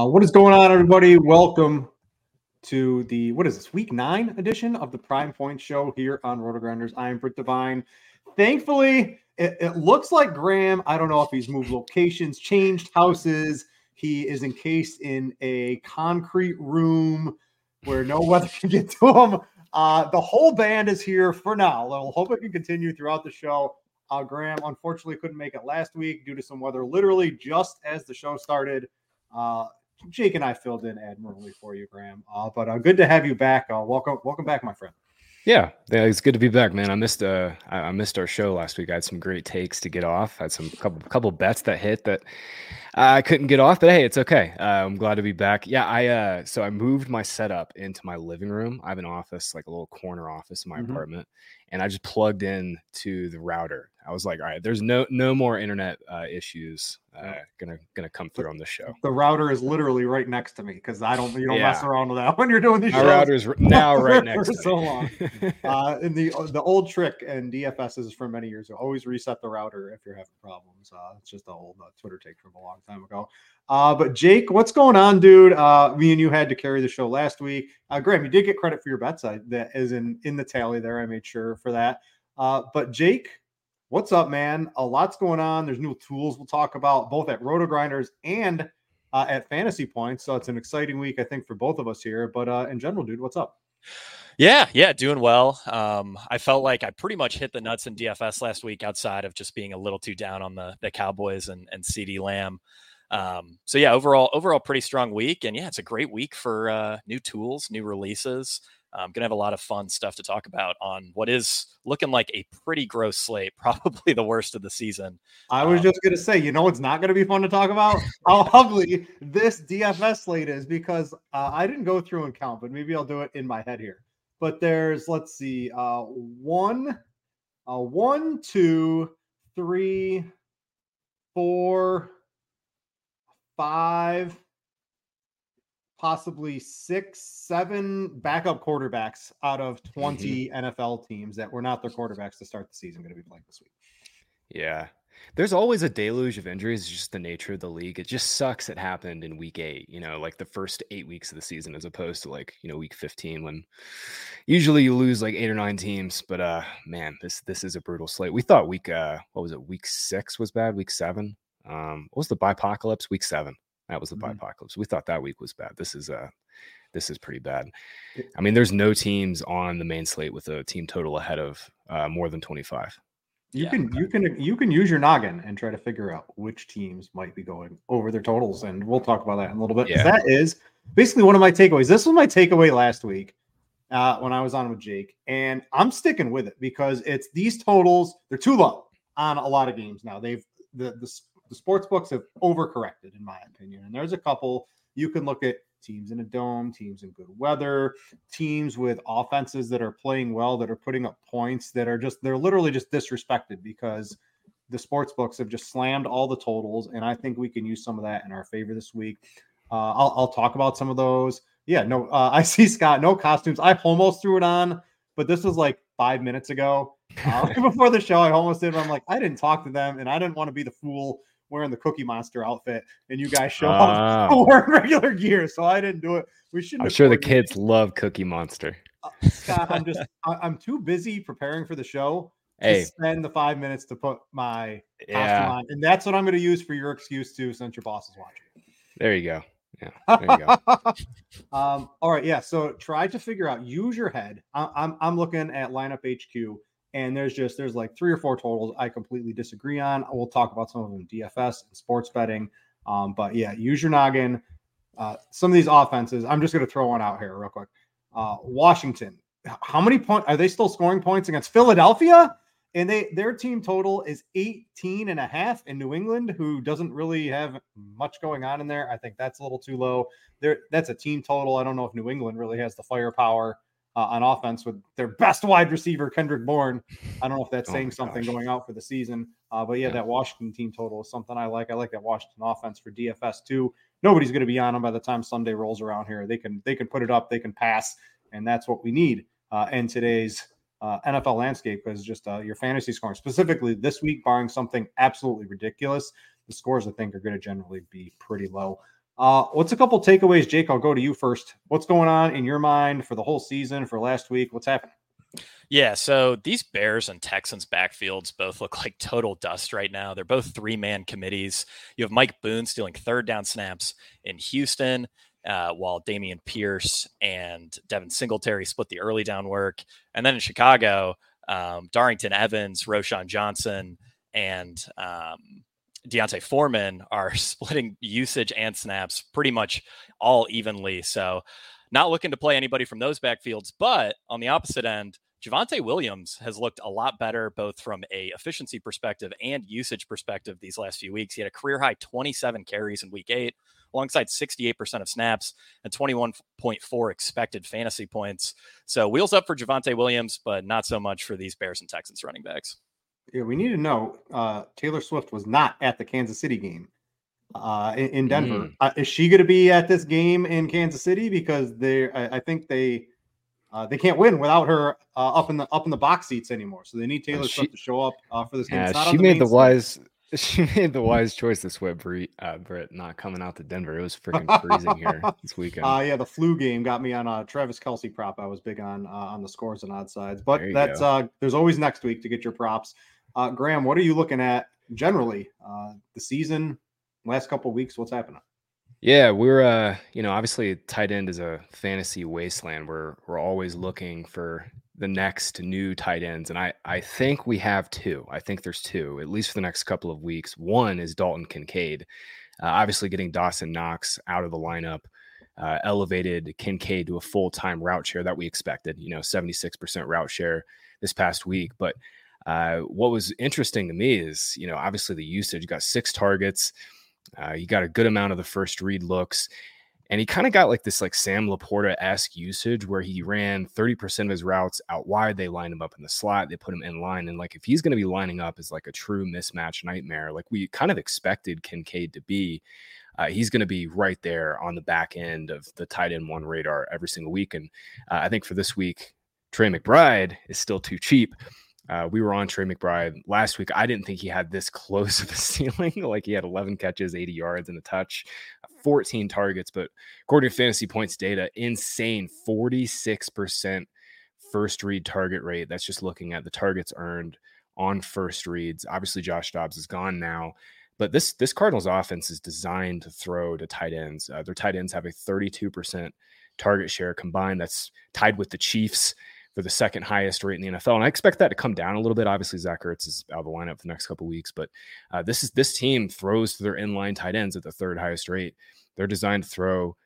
Uh, what is going on, everybody? Welcome to the what is this week nine edition of the Prime Point Show here on RotoGrinders. I am Brit Devine. Thankfully, it, it looks like Graham. I don't know if he's moved locations, changed houses. He is encased in a concrete room where no weather can get to him. Uh, the whole band is here for now. I'll hope it can continue throughout the show. Uh, Graham unfortunately couldn't make it last week due to some weather, literally just as the show started. Uh, Jake and I filled in admirably for you, Graham. Uh, but uh, good to have you back. Uh, welcome, welcome back, my friend. Yeah, yeah, it's good to be back, man. I missed uh, I missed our show last week. I had some great takes to get off. I had some couple couple bets that hit that I couldn't get off, but hey, it's okay. Uh, I'm glad to be back. Yeah, I uh, so I moved my setup into my living room. I have an office, like a little corner office in my mm-hmm. apartment, and I just plugged in to the router I was like, all right, there's no no more internet uh, issues uh, gonna gonna come through on the show. The router is literally right next to me because I don't you don't yeah. mess around with that when you're doing these. Our router is now right next for so long. uh, and the the old trick and DFS is from many years ago. Always reset the router if you're having problems. Uh, it's just an old uh, Twitter take from a long time ago. Uh, but Jake, what's going on, dude? Uh, me and you had to carry the show last week. Uh, Graham, you did get credit for your bets. I, that is in in the tally there. I made sure for that. Uh, but Jake, What's up, man? A lot's going on. There's new tools we'll talk about both at Roto Grinders and uh, at Fantasy Points. So it's an exciting week, I think, for both of us here. But uh, in general, dude, what's up? Yeah, yeah, doing well. Um, I felt like I pretty much hit the nuts in DFS last week, outside of just being a little too down on the the Cowboys and and CeeDee Lamb. Um, so yeah, overall, overall, pretty strong week, and yeah, it's a great week for uh, new tools, new releases. I'm going to have a lot of fun stuff to talk about on what is looking like a pretty gross slate, probably the worst of the season. I was um, just going to say, you know, it's not going to be fun to talk about how ugly this DFS slate is because uh, I didn't go through and count, but maybe I'll do it in my head here. But there's, let's see, uh, one, uh, one, two, three, four, five, possibly six, seven backup quarterbacks out of 20 mm-hmm. NFL teams that were not their quarterbacks to start the season going to be playing this week. Yeah. There's always a deluge of injuries. It's just the nature of the league. It just sucks it happened in week eight, you know, like the first eight weeks of the season, as opposed to like, you know, week 15 when usually you lose like eight or nine teams. But uh man, this this is a brutal slate. We thought week uh what was it, week six was bad, week seven. Um, what was the bipocalypse? Week seven. That was the mm-hmm. apocalypse. We thought that week was bad. This is uh this is pretty bad. I mean, there's no teams on the main slate with a team total ahead of uh, more than 25. You yeah. can you can you can use your noggin and try to figure out which teams might be going over their totals, and we'll talk about that in a little bit. Yeah. That is basically one of my takeaways. This was my takeaway last week uh, when I was on with Jake, and I'm sticking with it because it's these totals. They're too low on a lot of games now. They've the the the sports books have overcorrected, in my opinion. And there's a couple you can look at teams in a dome, teams in good weather, teams with offenses that are playing well, that are putting up points, that are just they're literally just disrespected because the sports books have just slammed all the totals, and I think we can use some of that in our favor this week. Uh, I'll, I'll talk about some of those. Yeah, no, uh, I see Scott. No costumes. I almost threw it on, but this was like five minutes ago uh, before the show. I almost did. I'm like, I didn't talk to them, and I didn't want to be the fool wearing the Cookie Monster outfit, and you guys show up uh, wearing regular gear, so I didn't do it. We should. I'm sure the kids love Cookie Monster. Uh, Scott, I'm just I'm too busy preparing for the show hey. spend the five minutes to put my yeah. costume on, and that's what I'm going to use for your excuse too, since your boss is watching. There you go. Yeah, there you go. um, all right, yeah. So try to figure out. Use your head. I, I'm I'm looking at lineup HQ and there's just there's like three or four totals I completely disagree on. We'll talk about some of them DFS and sports betting. Um, but yeah, use your noggin. Uh, some of these offenses, I'm just going to throw one out here real quick. Uh, Washington, how many points are they still scoring points against Philadelphia? And they their team total is 18 and a half in New England, who doesn't really have much going on in there. I think that's a little too low. There, that's a team total. I don't know if New England really has the firepower uh, on offense with their best wide receiver, Kendrick Bourne. I don't know if that's oh saying something gosh. going out for the season. Uh, but yeah, yeah, that Washington team total is something I like. I like that Washington offense for DFS too. Nobody's going to be on them by the time Sunday rolls around here. They can they can put it up, they can pass, and that's what we need uh, in today's uh, NFL landscape. Because just uh, your fantasy scoring, specifically this week, barring something absolutely ridiculous, the scores I think are going to generally be pretty low. Uh, what's a couple takeaways, Jake? I'll go to you first. What's going on in your mind for the whole season, for last week? What's happening? Yeah, so these Bears and Texans backfields both look like total dust right now. They're both three man committees. You have Mike Boone stealing third down snaps in Houston, uh, while Dameon Pierce and Devin Singletary split the early down work. And then in Chicago, um, Darrynton Evans, Roschon Johnson, and um, D'Onta Foreman are splitting usage and snaps pretty much all evenly. So, not looking to play anybody from those backfields. But on the opposite end, Javonte Williams has looked a lot better, both from a efficiency perspective and usage perspective these last few weeks. He had a career high 27 carries in week eight, alongside 68% of snaps and 21.4 expected fantasy points. So wheels up for Javonte Williams, but not so much for these Bears and Texans running backs. Yeah, we need to know. Uh, Taylor Swift was not at the Kansas City game uh, in, in Denver. Mm. Uh, is she going to be at this game in Kansas City? Because they, I, I think they, uh, they can't win without her uh, up in the up in the box seats anymore. So they need Taylor she, Swift to show up uh, for this game. Yeah, she the made the wise. She made the wise choice this uh, Brit, not coming out to Denver. It was freaking freezing here this weekend. Uh, yeah, the flu game got me on a Travis Kelce prop. I was big on uh, on the scores and odd sides, but that's uh, there's always next week to get your props. Uh, Graham, what are you looking at generally uh, the season, last couple weeks? What's happening? Yeah, we're uh, you know, obviously tight end is a fantasy wasteland. We're we're always looking for the next new tight ends, and I I think we have two. I think there's two, at least for the next couple of weeks. One is Dalton Kincaid, uh, obviously getting Dawson Knox out of the lineup. Uh, elevated Kincaid to a full time route share that we expected, you know, 76% route share this past week. But uh, what was interesting to me is, you know, obviously the usage You got six targets. Uh, he got a good amount of the first read looks. And he kind of got like this like Sam LaPorta esque usage where he ran 30% of his routes out wide. They lined him up in the slot, they put him in line. And like if he's going to be lining up as like a true mismatch nightmare, like we kind of expected Kincaid to be, uh, he's going to be right there on the back end of the tight end one radar every single week. And uh, I think for this week, Trey McBride is still too cheap. Uh, we were on Trey McBride last week. I didn't think he had this close of a ceiling. like he had 11 catches, 80 yards, and a touch, 14 targets. But according to fantasy points data, insane 46% first read target rate. That's just looking at the targets earned on first reads. Obviously, Josh Dobbs is gone now. But this this Cardinals offense is designed to throw to tight ends. Uh, their tight ends have a 32% target share combined. That's tied with the Chiefs for the second highest rate in the NFL. And I expect that to come down a little bit. Obviously, Zach Ertz is out of the lineup for the next couple weeks, but uh, this is this team throws to their inline tight ends at the third highest rate. They're designed to throw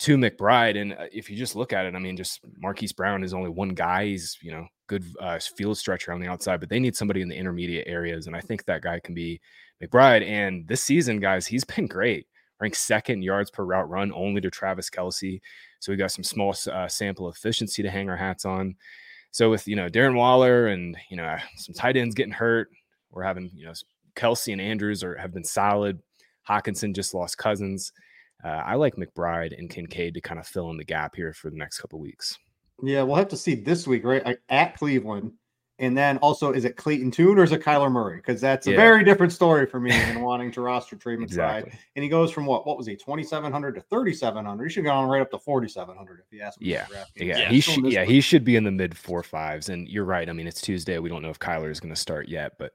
to McBride, and uh, if you just look at it, I mean, just Marquise Brown is only one guy. He's you know good uh, field stretcher on the outside, but they need somebody in the intermediate areas, and I think that guy can be McBride. And this season, guys, he's been great ranked second yards per route run, only to Travis Kelce. So we got some small uh, sample efficiency to hang our hats on. So with you know Darren Waller and you know some tight ends getting hurt, we're having you know Kelce and Andrews are have been solid. Hockenson just lost Cousins. Uh, I like McBride and Kincaid to kind of fill in the gap here for the next couple weeks. Yeah, we'll have to see this week, right? At Cleveland. And then also, is it Clayton Tune or is it Kyler Murray? Because that's a very different story for me than wanting to roster Trey McBride. Exactly. And he goes from what? What was he? Twenty seven hundred to thirty seven hundred. He should go on right up to forty seven hundred if you ask me. Yeah, yeah. yeah. He should. Yeah, he should be in the mid four fives. And you're right. I mean, it's Tuesday. We don't know if Kyler is going to start yet, but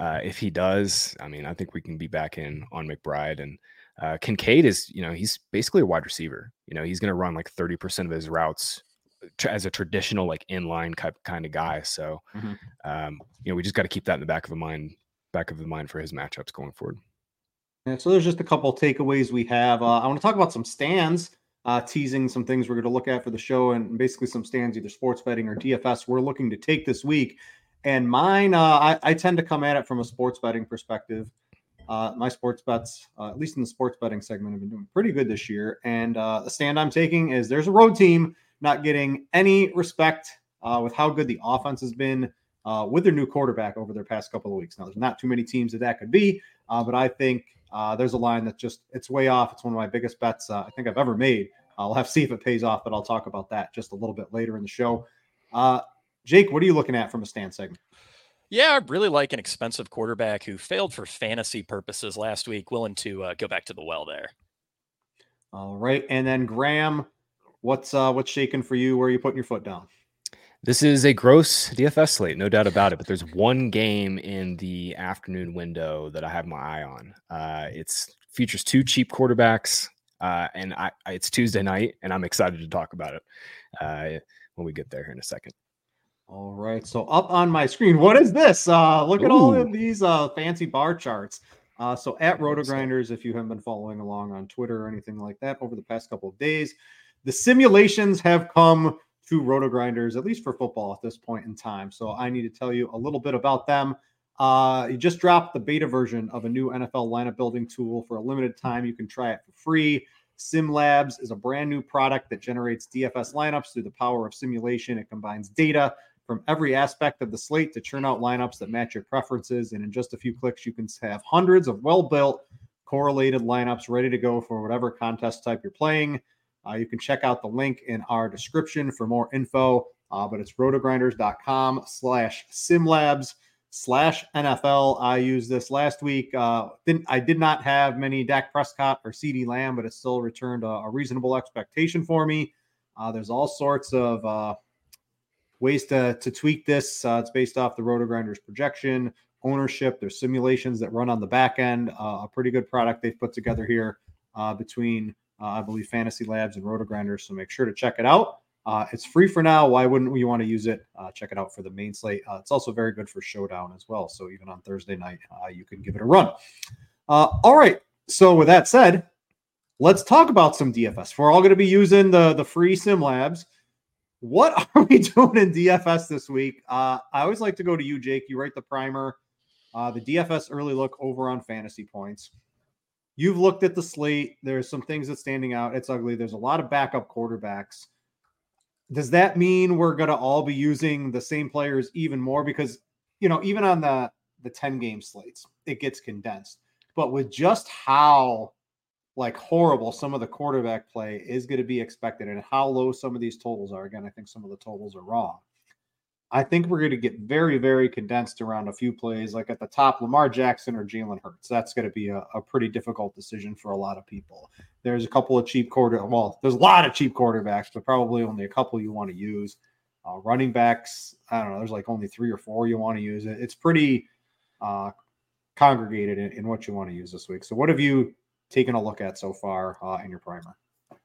uh, if he does, I mean, I think we can be back in on McBride and. Uh, Kincaid is, you know, he's basically a wide receiver. You know, he's going to run like 30% of his routes as a traditional like inline type kind of guy. So, mm-hmm. um, you know, we just got to keep that in the back of the mind, back of the mind for his matchups going forward. Yeah, so there's just a couple takeaways we have. Uh, I want to talk about some stands, uh, teasing some things we're going to look at for the show, and basically some stands, either sports betting or DFS, we're looking to take this week. And mine, uh, I, I, tend to come at it from a sports betting perspective. Uh, my sports bets, uh, at least in the sports betting segment, have been doing pretty good this year. And uh, the stand I'm taking is there's a road team not getting any respect uh, with how good the offense has been uh, with their new quarterback over their past couple of weeks. Now, there's not too many teams that that could be, uh, but I think uh, there's a line that just it's way off. It's one of my biggest bets uh, I think I've ever made. I'll have to see if it pays off, but I'll talk about that just a little bit later in the show. Uh, Jake, what are you looking at from a stand segment? Yeah, I really like an expensive quarterback who failed for fantasy purposes last week. Willing to go back to the well there. All right, and then Graham What's uh what's shaking for you? Where are you putting your foot down? This is a gross DFS slate, no doubt about it. But there's one game in the afternoon window that I have my eye on. Uh, it's features two cheap quarterbacks, uh, and I, it's Tuesday night, and I'm excited to talk about it uh, when we get there here in a second. All right, so up on my screen, what is this? Uh, look Ooh. at all of these uh, fancy bar charts. Uh, so at RotoGrinders, if you haven't been following along on Twitter or anything like that over the past couple of days, the simulations have come to roto grinders, at least for football at this point in time. So I need to tell you a little bit about them. Uh, you just dropped the beta version of a new NFL lineup building tool for a limited time. You can try it for free. Sim Labs is a brand new product that generates DFS lineups through the power of simulation. It combines data from every aspect of the slate to churn out lineups that match your preferences. And in just a few clicks, you can have hundreds of well built, correlated lineups ready to go for whatever contest type you're playing. Uh, you can check out the link in our description for more info, uh, but it's rotogrinders.com slash simlabs slash NFL. I used this last week. Uh, didn't, I did not have many Dak Prescott or CeeDee Lamb, but it still returned a, a reasonable expectation for me. Uh, there's all sorts of uh, ways to, to tweak this. Uh, it's based off the RotoGrinders projection, ownership. There's simulations that run on the back end. Uh, a pretty good product they've put together here uh, between I believe Fantasy Labs and RotoGrinders. So make sure to check it out. Uh, it's free for now. Why wouldn't you want to use it? Uh, check it out for the main slate. Uh, it's also very good for Showdown as well. So even on Thursday night, uh, you can give it a run. Uh, all right. So with that said, let's talk about some DFS. We're all going to be using the the free Sim Labs. What are we doing in DFS this week? I always like to go to you, Jake. You write the primer, the DFS early look over on fantasy points. You've looked at the slate. There's some things that's standing out. It's ugly. There's a lot of backup quarterbacks. Does that mean we're going to all be using the same players even more? Because, you know, even on the, the 10 game slates, it gets condensed. But with just how like horrible some of the quarterback play is going to be expected and how low some of these totals are, again, I think some of the totals are wrong. I think we're going to get very, very condensed around a few plays. Like at the top, Lamar Jackson or Jalen Hurts. That's going to be a, a, pretty difficult decision for a lot of people. There's a couple of cheap quarter. Well, there's a lot of cheap quarterbacks, but probably only a couple you want to use. Uh, running backs, I don't know. There's like only three or four you want to use. It's pretty uh, congregated in, in, what you want to use this week. So, what have you taken a look at so far uh, in your primer?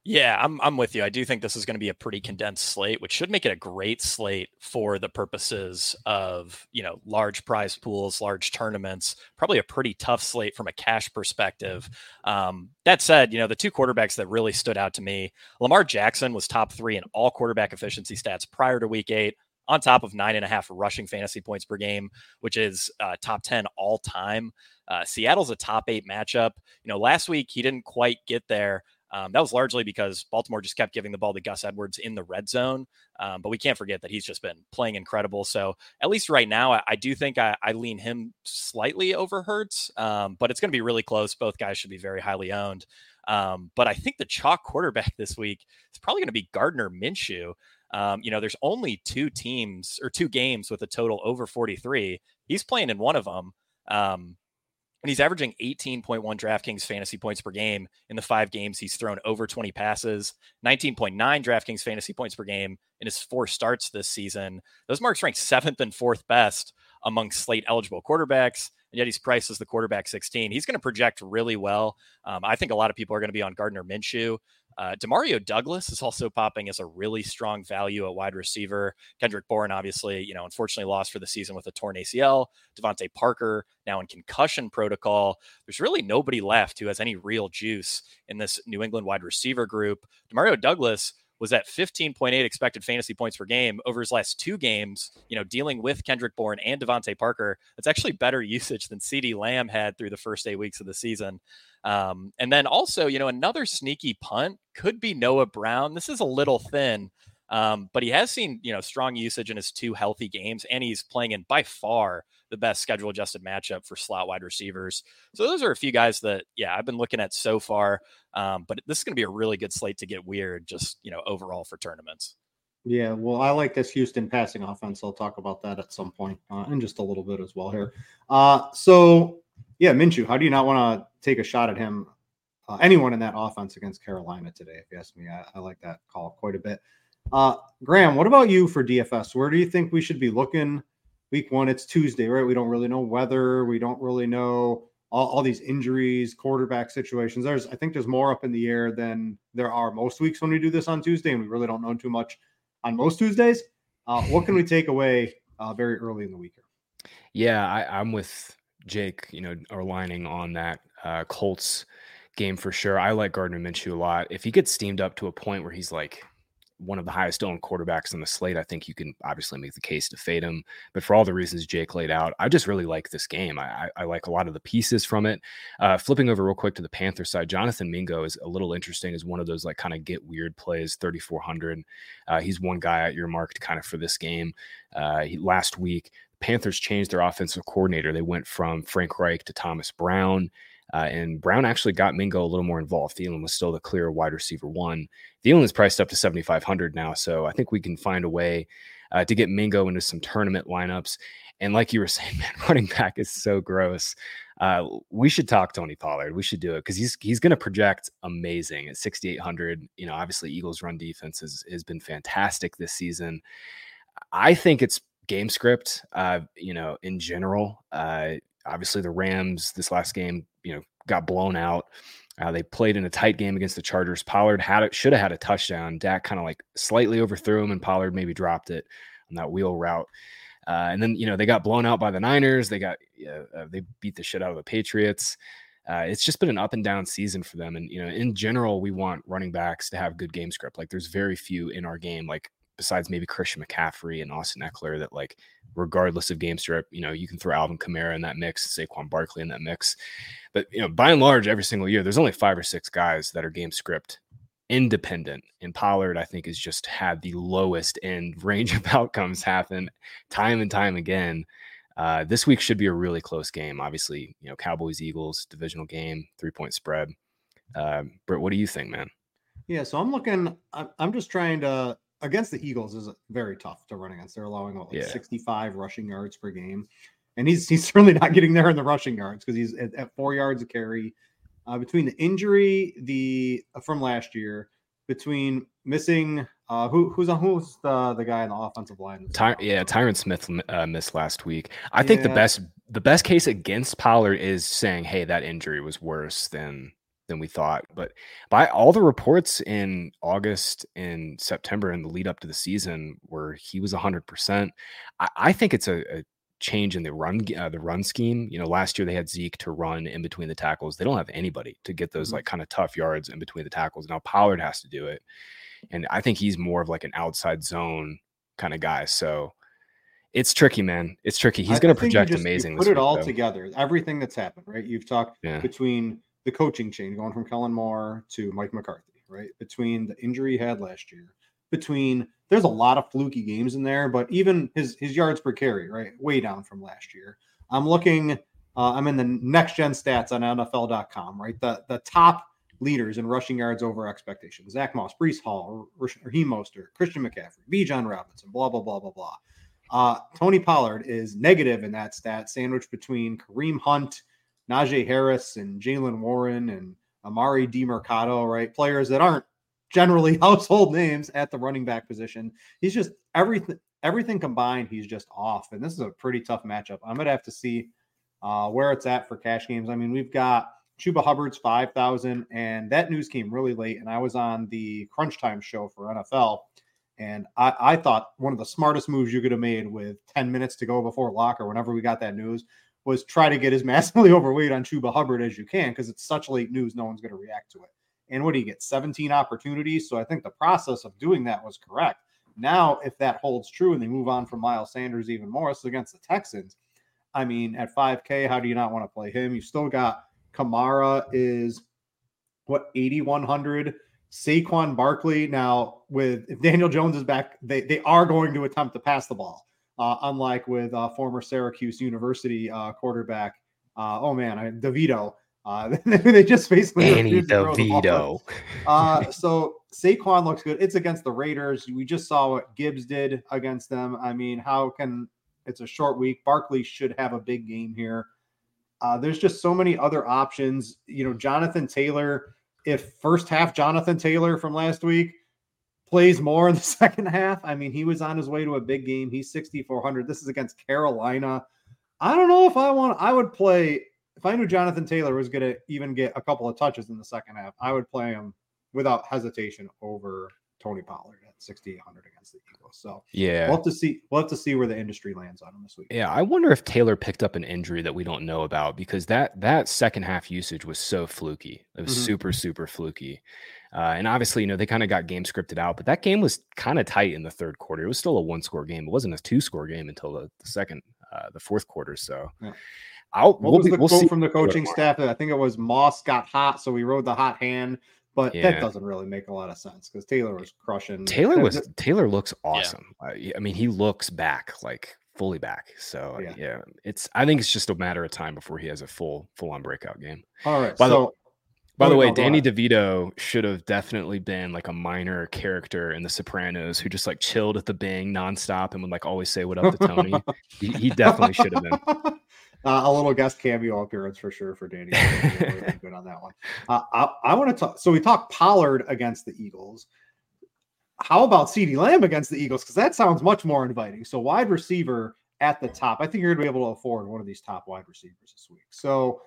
Yeah, I'm I'm with you. I do think this is going to be a pretty condensed slate, which should make it a great slate for the purposes of, you know, large prize pools, large tournaments, probably a pretty tough slate from a cash perspective. Um, that said, you know, the two quarterbacks that really stood out to me, Lamar Jackson was top 3 in all quarterback efficiency stats prior to week 8 on top of nine and a half rushing fantasy points per game, which is uh, top 10 all time. Uh, Seattle's a top eight matchup. You know, last week he didn't quite get there. Um, that was largely because Baltimore just kept giving the ball to Gus Edwards in the red zone. Um, but we can't forget that he's just been playing incredible. So at least right now, I, I do think I, I, lean him slightly over Hurts, um, but it's going to be really close. Both guys should be very highly owned. Um, but I think the chalk quarterback this week is probably going to be Gardner Minshew. Um, you know, there's only two teams or two games with a total over 43. He's playing in one of them. And he's averaging 18.1 DraftKings fantasy points per game in the five games he's thrown over 20 passes, 19.9 DraftKings fantasy points per game in his four starts this season. Those marks rank seventh and fourth best among slate eligible quarterbacks and yet he's priced as the quarterback 16. He's going to project really well. Um, I think a lot of people are going to be on Gardner Minshew. Uh, Demario Douglas is also popping as a really strong value at wide receiver. Kendrick Bourne, obviously, you know, unfortunately lost for the season with a torn ACL. DeVante Parker now in concussion protocol. There's really nobody left who has any real juice in this New England wide receiver group. Demario Douglas was at 15.8 expected fantasy points per game over his last two games, you know, dealing with Kendrick Bourne and DeVante Parker. It's actually better usage than CeeDee Lamb had through the first eight weeks of the season. Um, and then also, you know, another sneaky punt could be Noah Brown. This is a little thin, um, but he has seen, you know, strong usage in his two healthy games, and he's playing in by far the best schedule adjusted matchup for slot wide receivers. So those are a few guys that, yeah, I've been looking at so far. Um, but this is going to be a really good slate to get weird, just you know, overall for tournaments. Yeah, well, I like this Houston passing offense. I'll talk about that at some point uh, in just a little bit as well here. Uh, so, yeah, Minshew, how do you not want to take a shot at him? Uh, anyone in that offense against Carolina today, if you ask me, I, I like that call quite a bit. Uh, Graham, what about you for DFS? Where do you think we should be looking? Week one, it's Tuesday, right? We don't really know weather. We don't really know all, all, these injuries, quarterback situations. There's, I think, there's more up in the air than there are most weeks when we do this on Tuesday, and we really don't know too much on most Tuesdays. Uh, what can we take away uh, very early in the week here? Yeah, I, am with Jake. You know, aligning on that uh, Colts game for sure. I like Gardner Minshew a lot. If he gets steamed up to a point where he's like one of the highest owned quarterbacks on the slate. I think you can obviously make the case to fade him. But for all the reasons Jake laid out, I just really like this game. I, I like a lot of the pieces from it. Uh, flipping over real quick to the Panther side, Jonathan Mingo is a little interesting as one of those like kind of get weird plays, 3,400. Uh, he's one guy at your marked kind of for this game. Uh, he, last week, Panthers changed their offensive coordinator. They went from Frank Reich to Thomas Brown. Uh, and Brown actually got Mingo a little more involved. Thielen was still the clear wide receiver one. Thielen is priced up to 7,500 now. So I think we can find a way uh, to get Mingo into some tournament lineups. And like you were saying, man, running back is so gross. Uh, we should talk Tony Pollard. We should do it because he's he's going to project amazing at 6,800. You know, obviously Eagles' run defense has, has been fantastic this season. I think it's game script. Uh, you know, in general, uh, obviously the Rams this last game, you know, got blown out. Uh, they played in a tight game against the Chargers. Pollard had it, should have had a touchdown. Dak kind of like slightly overthrew him, and Pollard maybe dropped it on that wheel route. Uh, and then you know they got blown out by the Niners. They got uh, they beat the shit out of the Patriots. Uh, it's just been an up and down season for them. And you know, in general, we want running backs to have good game script. Like there's very few in our game. Like besides maybe Christian McCaffrey and Austin Ekeler that like regardless of game script, you know, you can throw Alvin Kamara in that mix, Saquon Barkley in that mix. But you know, by and large, every single year, there's only five or six guys that are game script independent. And Pollard, I think, has just had the lowest end range of outcomes happen time and time again. Uh, this week should be a really close game. Obviously, you know, Cowboys Eagles divisional game, three point spread. Uh, Brit, what do you think, man? Yeah, so I'm looking. I'm just trying to against the Eagles is very tough to run against. They're allowing what, like yeah. 65 rushing yards per game, and he's he's certainly not getting there in the rushing yards because he's at, at, four yards a carry. Uh, between the injury, the uh, from last year, between missing uh, who who's on who's the the guy in the offensive line? Ty- yeah, Tyron Smith uh, missed last week. I yeah. think the best the best case against Pollard is saying, "Hey, that injury was worse than than we thought. But by all the reports in August and September and the lead up to the season, where he was 100%, I, I think it's a, a, change in the run uh, the run scheme. You know, last year they had Zeke to run in between the tackles. They don't have anybody to get those mm-hmm. like kind of tough yards in between the tackles. Now Pollard has to do it, and I think he's more of like an outside zone kind of guy. So it's tricky, man. It's tricky. He's going to project just, amazing. put it week, all though. together, everything that's happened, right? You've talked Yeah. between the coaching chain going from Kellen Moore to Mike McCarthy, right? Between the injury he had last year, between there's a lot of fluky games in there, but even his his yards per carry, right, way down from last year. I'm looking, uh, I'm in the next gen stats on NFL.com, right? The the top leaders in rushing yards over expectations: Zach Moss, Breece Hall, Raheem Mostert, Christian McCaffrey, Bijan Robinson, blah blah blah blah blah. Uh, Tony Pollard is negative in that stat, sandwiched between Kareem Hunt, Najee Harris, and Jaylen Warren and Emari Demercado, right? Players that aren't generally household names at the running back position. He's just everything, everything combined, he's just off. And this is a pretty tough matchup. I'm gonna have to see uh, where it's at for cash games. I mean, we've got Chuba Hubbard's 5,000, and that news came really late. And I was on the Crunch Time show for NFL. And I, I thought one of the smartest moves you could have made with 10 minutes to go before lock or whenever we got that news was try to get as massively overweight on Chuba Hubbard as you can because it's such late news, no one's going to react to it. And what do you get? 17 opportunities. So I think the process of doing that was correct. Now, if that holds true and they move on from Miles Sanders even more, so against the Texans, I mean, at 5K, how do you not want to play him? You still got Kamara is what 8100 Saquon Barkley. Now, with if Daniel Jones is back, they, they are going to attempt to pass the ball, uh, unlike with uh, former Syracuse University uh, quarterback. Uh, oh man, I, DeVito. Uh, they just basically Danny refused the. DeVito. Uh, so Saquon looks good. It's against the Raiders. We just saw what Gibbs did against them. I mean, how can it's a short week? Barkley should have a big game here. Uh, there's just so many other options. You know, Jonathan Taylor. If first half Jonathan Taylor from last week plays more in the second half, I mean, he was on his way to a big game. He's 6,400. This is against Carolina. I don't know if I want. I would play if I knew Jonathan Taylor was going to even get a couple of touches in the second half. I would play him without hesitation over Tony Pollard at 6,800 against the Eagles. So Yeah. we'll have to see. We'll have to see where the industry lands on him this week. Yeah, I wonder if Taylor picked up an injury that we don't know about because that that second half usage was so fluky. It was Mhm. super super fluky, uh, and obviously you know they kind of got game scripted out, but that game was kind of tight in the third quarter. It was still a one score game. It wasn't a two score game until the, the second, uh, the fourth quarter. So, Yeah. I'll What we'll, was be- the we'll quote see from the coaching staff? I think it was Moss got hot, so we rode the hot hand. But Yeah. that doesn't really make a lot of sense because Taylor was crushing. Taylor was Taylor looks awesome. Uh, y- I mean, he looks back like fully back. So Yeah. yeah. it's I think it's just a matter of time before he has a full full on breakout game. all right. by the- so By the way, Danny ahead. DeVito should have definitely been like a minor character in The Sopranos who just like chilled at the Bing nonstop and would like always say what up to Tony. he, he definitely should have been. Uh, a little guest cameo appearance for sure for Danny. He good on that one. Uh, I, I want to talk. So we talked Pollard against the Eagles. How about CeeDee Lamb against the Eagles? Because that sounds much more inviting. So wide receiver at the top. I think you're going to be able to afford one of these top wide receivers this week. So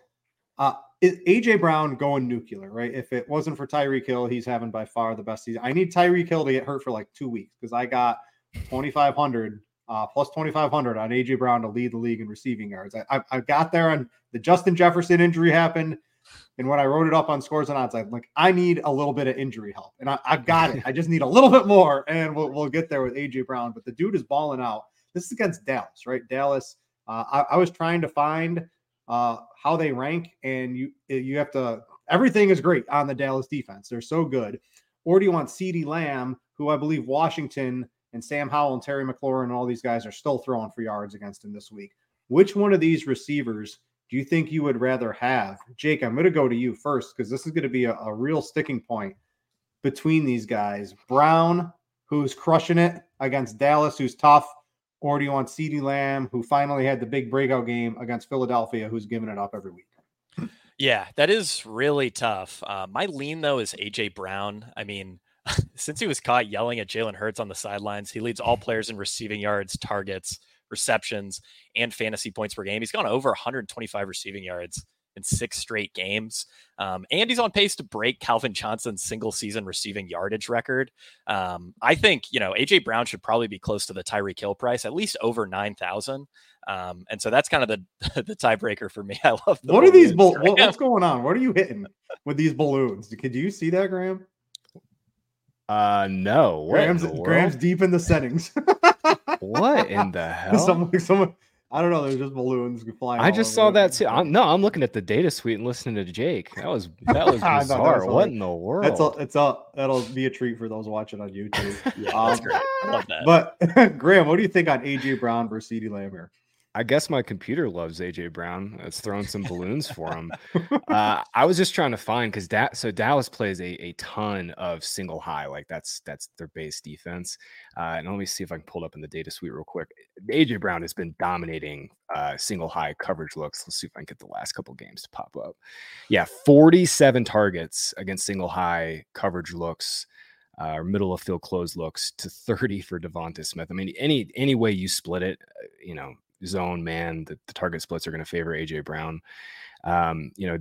uh, is AJ Brown going nuclear, right? If it wasn't for Tyreek Hill, he's having by far the best season. I need Tyreek Hill to get hurt for like two weeks because I got 2,500 uh, plus 2,500 on AJ Brown to lead the league in receiving yards. I, I, I got there on the Justin Jefferson injury happened. And when I wrote it up on scores and odds, I'm like, I need a little bit of injury help. And I, I've got it. I just need a little bit more. And we'll, we'll get there with AJ Brown. But the dude is balling out. This is against Dallas, right? Dallas. Uh, I, I was trying to find uh, how they rank, and you you have to. Everything is great on the Dallas defense. They're so good. Or do you want CeeDee Lamb, who I believe Washington and Sam Howell and Terry McLaurin and all these guys are still throwing for yards against him this week? Which one of these receivers do you think you would rather have? Jake, I'm going to go to you first because this is going to be a, a real sticking point between these guys. Brown, who's crushing it against Dallas, who's tough, or do you want CeeDee Lamb, who finally had the big breakout game against Philadelphia, who's giving it up every week? Yeah, that is really tough. Uh, my lean though is AJ Brown. I mean, since he was caught yelling at Jalen Hurts on the sidelines, he leads all players in receiving yards, targets, receptions, and fantasy points per game. He's gone over 125 receiving yards in six straight games. Um, and he's on pace to break Calvin Johnson's single season receiving yardage record. Um, I think, you know, AJ Brown should probably be close to the Tyreek Hill price, at least over 9,000. Um, and so that's kind of the the tiebreaker for me. I love the what are these? balloons, Bal- Graham. what- what's going on? What are you hitting with these balloons? Could you see that, Graham? Uh, no. Graham's, Graham's deep in the settings. What in the hell? someone, someone, I don't know. There's just balloons flying. I just saw that too. I'm, no, I'm looking at the data suite and listening to Jake. That was that was thought that bizarre. was what in the world? That's all. It's all. That'll be a treat for those watching on YouTube. Yeah, Um, that's great. I love that. But Graham, what do you think on AJ Brown versus CeeDee Lamb here? I guess my computer loves AJ Brown. It's throwing some balloons for him. Uh, I was just trying to find because that so Dallas plays a, a ton of single high, like that's that's their base defense. Uh, and let me see if I can pull it up in the data suite real quick. AJ Brown has been dominating uh, single high coverage looks. Let's see if I can get the last couple games to pop up. Yeah, 47 targets against single high coverage looks. Uh, or middle of field close looks to 30 for Devonta Smith. I mean, any any way you split it, uh, you know, zone man, the, the target splits are going to favor AJ Brown. Um, you know,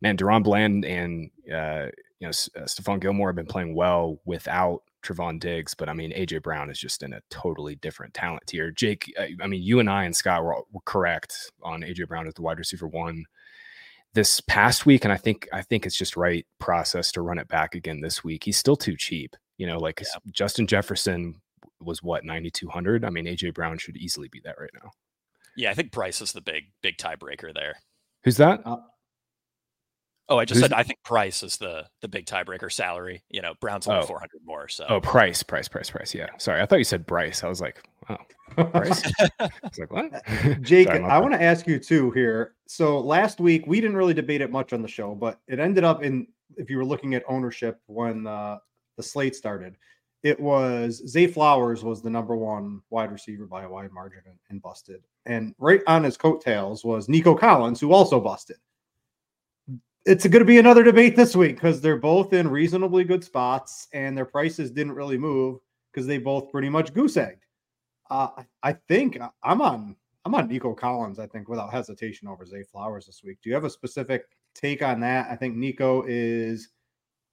man, DaRon Bland and uh, you know S- uh, Stephon Gilmore have been playing well without Trevon Diggs, but I mean AJ Brown is just in a totally different talent tier. Jake, uh, I mean, you and I and Scott were, all- were correct on AJ Brown as the wide receiver one this past week, and I think I think it's just right process to run it back again this week. He's still too cheap, you know. Like Justin Jefferson was what ninety two hundred. I mean, AJ Brown should easily be that right now. Yeah, I think Price is the big big tiebreaker there. Who's that? Uh, Oh, I just said I think Price is the the big tiebreaker salary. You know, Brown's only Oh. 400 more. So Oh, Price, Price, Price, Price. Yeah, sorry, I thought you said Bryce. I was like, oh, Bryce. I was like, what? Jake, Sorry, I want to ask you too here. So last week we didn't really debate it much on the show, but it ended up in if you were looking at ownership when uh, the slate started, it was Zay Flowers was the number one wide receiver by a wide margin and, and busted, and right on his coattails was Nico Collins, who also busted. It's going to be another debate this week because they're both in reasonably good spots and their prices didn't really move because they both pretty much goose egged. Uh, I- think uh, I'm on I'm on Nico Collins. I think without hesitation over Zay Flowers this week. Do you have a specific take on that? I think Nico is